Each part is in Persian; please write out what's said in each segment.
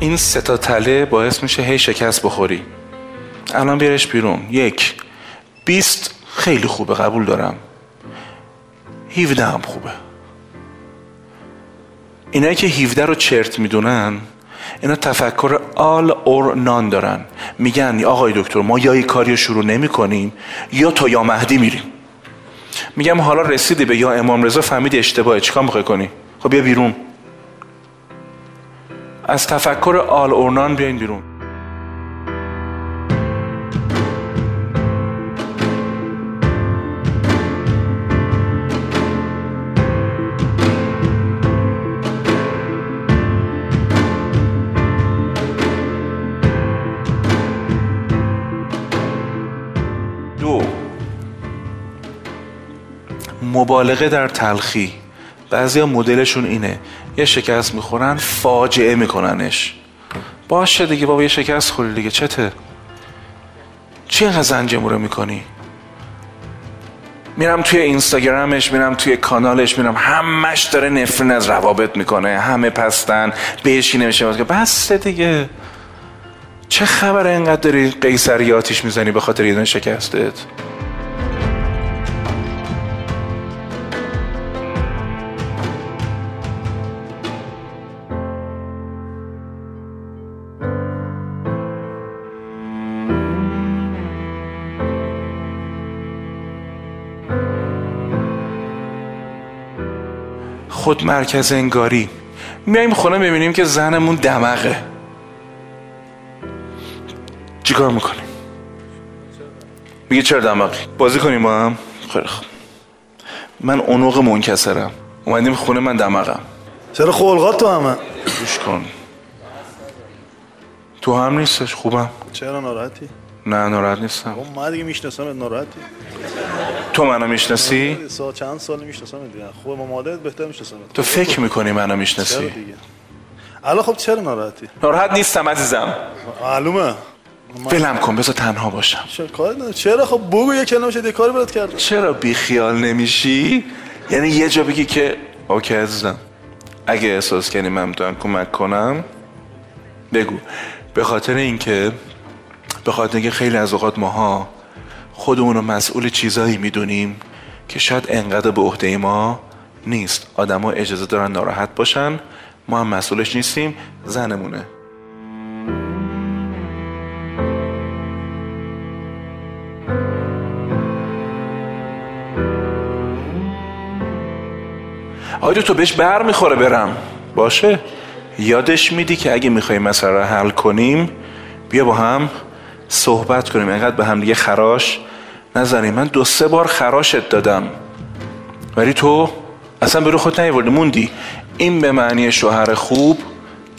این سه تله باعث میشه هی شکست بخوری. الان بیارش بیرون. یک. بیست خیلی خوبه قبول دارم. 17 هم خوبه. اینایی که 17 رو چرت می‌دونن اینا تفکر آل اور نان دارن. میگن آقای دکتر ما یا کاری رو شروع نمی کنیم یا تا یا مهدی میریم. میگم حالا رسیدی به یا امام رضا فهمیدی اشتباهه چیکار می‌خوای کنی؟ خب بیا بیرون. از تفکر آل اور نان بیاین بیرون. مبالغه در تلخی. بعضی مدلشون اینه. یه شکست می‌خورن فاجعه میکننش. باشه دیگه بابا یه شکست خوری دیگه. چته؟ چی اینقدر زنجموره می‌کنی؟ میرم توی اینستاگرامش میرم توی کانالش میرم. همش داره نفرین از روابط می‌کنه. همه پستن بهشی نمیشه که بس دیگه. چه خبره اینقدر داری قیصریاتیش می‌زنی به خاطر یه شکستت؟ خود مرکز انگاری. میایم خونه ببینیم که زنمون دمغه. چیکار می‌کنیم؟ میگه چرا دماغی بازی کنیم با هم؟ خیلی خوب. من اونوق منکسرم. اومدیم خونه من دماغم چرا خلقات تو همه؟ گوش کن. تو هم نیستش خوبم. چرا ناراحتی؟ نه ناراحت نیستم. ما دیگه می‌شناسم ناراحتی. تو منو می‌شناسی؟ سال چند سال می‌شناسم دیگه خوب ما مادرت بهتر می‌شناسم. تو فکر می‌کنی منو می‌شناسی؟ دیگه؟ الان خب چرا ناراحتی؟ ناراحت نیستم عزیزم. معلومه. ولم کن بذار تنها باشم. چرا؟ چرا؟ خب بگو یه کلمه شده کاری برات کردم. چرا بی خیال نمیشی؟ یعنی یه جا بگی که اوکی عزیزم. اگه احساس کنی من می‌تونم کمک کنم بگو. به خاطر اینکه به خاطر اینکه خیلی از اوقات ماها خودمون رو مسئول چیزایی می‌دونیم که شاید انقدر به عهده ما نیست. آدما اجازه دارن ناراحت باشن. ما هم مسئولش نیستیم. زنمونه. آیا تو بهش بر می‌خوره برم. باشه. یادش میدی که اگه می‌خوای مسئله حل کنیم بیا با هم صحبت کنیم. اینقدر به هم دیگه خراش نزنیم من دو سه بار خراشت دادم. ولی تو اصلا برو خود نیوردی موندی؟ این به معنی شوهر خوب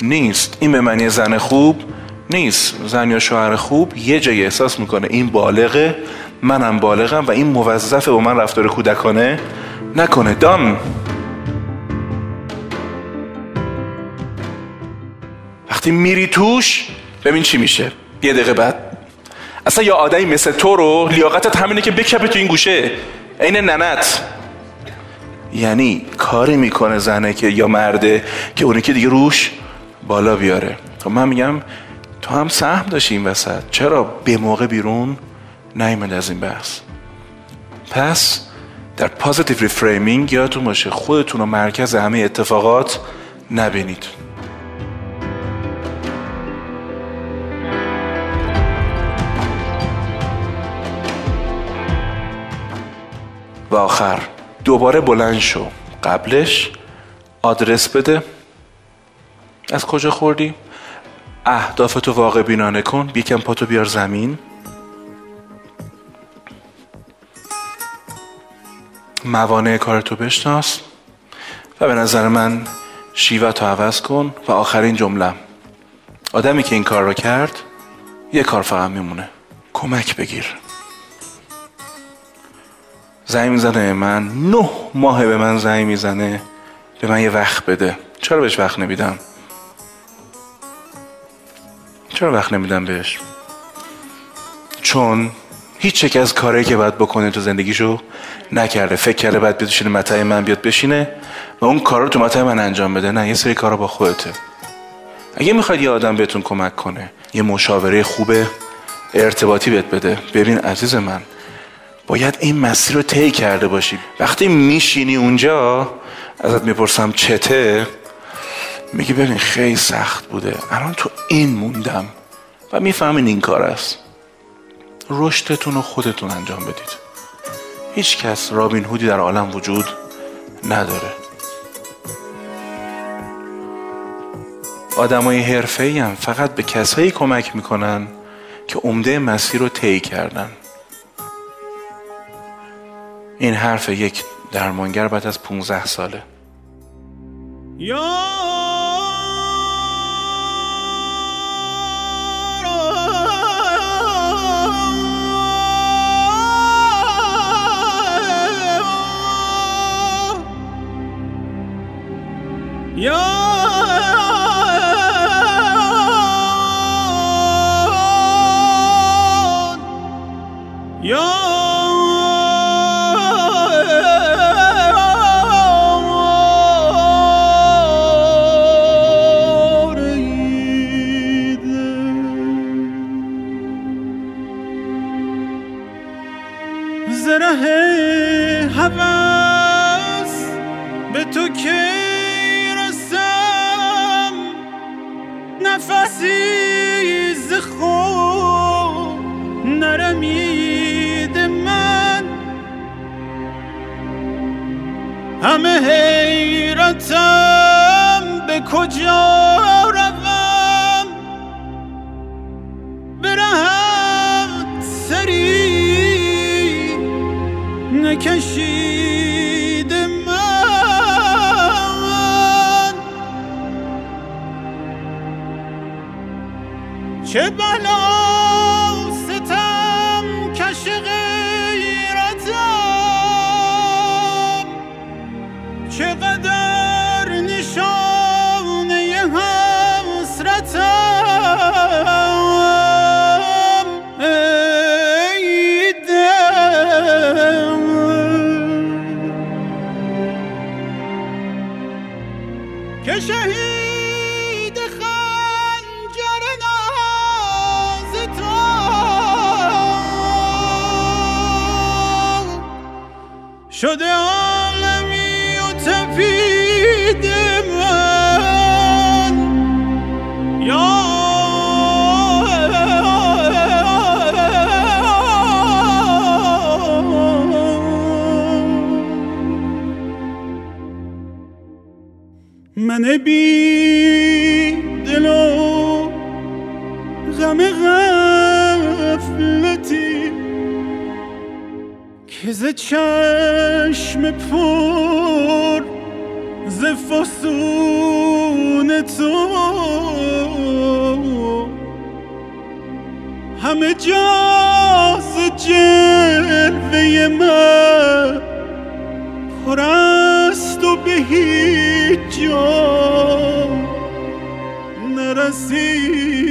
نیست. این به معنی زن خوب نیست. زن یا شوهر خوب یه جایی احساس می‌کنه. این بالغه منم بالغم و این موظفه با من رفتار کودکانه نکنه. دان وقتی میری توش ببین چی میشه. یه دقیقه بعد. اصلا یا آدمی مثل تو رو لیاقتت همینه که بکپه تو این گوشه. عین ننت. یعنی کاری می‌کنه زنه که یا مرده که اونی که دیگه روش بالا بیاره. خب من میگم تو هم سهم داشتی این وسط. چرا به موقع بیرون نیمد از این بحث؟ پس در positive reframing یادتون باشه خودتون رو مرکز همه اتفاقات نبینید. آخر. دوباره بلند شو. قبلش آدرس بده. از کجا خوردی؟ اهدافتو واقع بینانه کن. بیکم پاتو بیار زمین. موانع کارتو بشناس و به نظر من شیوه تو عوض کن و آخرین جمله. آدمی که این کار رو کرد یه کار فقط میمونه. کمک بگیر. زنگ می‌زنه من نه ماه به من زنگ می‌زنه. به من یه وقت بده. چرا بهش وقت نمیدم؟ چرا وقت نمیدم بهش؟ چون هیچ یک از کارهایی که باید بکنه تو زندگیشو نکرده. فکر کرده باید بشینه متای من بیاد بشینه و اون کار رو تو متای من انجام بده. نه یه سری کارا با خودته. اگه می‌خواید یه آدم بهتون کمک کنه یه مشاوره خوبه ارتباطی بهت بده. ببین عزیز من باید این مسیر رو طی کرده باشی. وقتی میشینی اونجا ازت می‌پرسم چته؟ میگی ببین خیلی سخت بوده. الان تو این موندم و می‌فهمین این کار است. رشدتون رو خودتون انجام بدید. هیچ کس رابین هودی در عالم وجود نداره. آدمای حرفه‌ای هم فقط به کسایی کمک می‌کنن که عمده مسیر رو طی کردن. این حرف یک درمانگر بعد از 15 ساله. یا زره نفسی ز خود نرمید من. همه حیرتم به کجا روم؟ برهم سری نکشید چه بلا ستم کش غیرتم چقدر نشانه حسرتم؟ ای دل که شهید شده عالمی و تپید من. یا من بی دل و غم غفلتی ز چشم پر ز فسون تو. همه جا ز جلوه من پر است و به هیچ جا نرسید.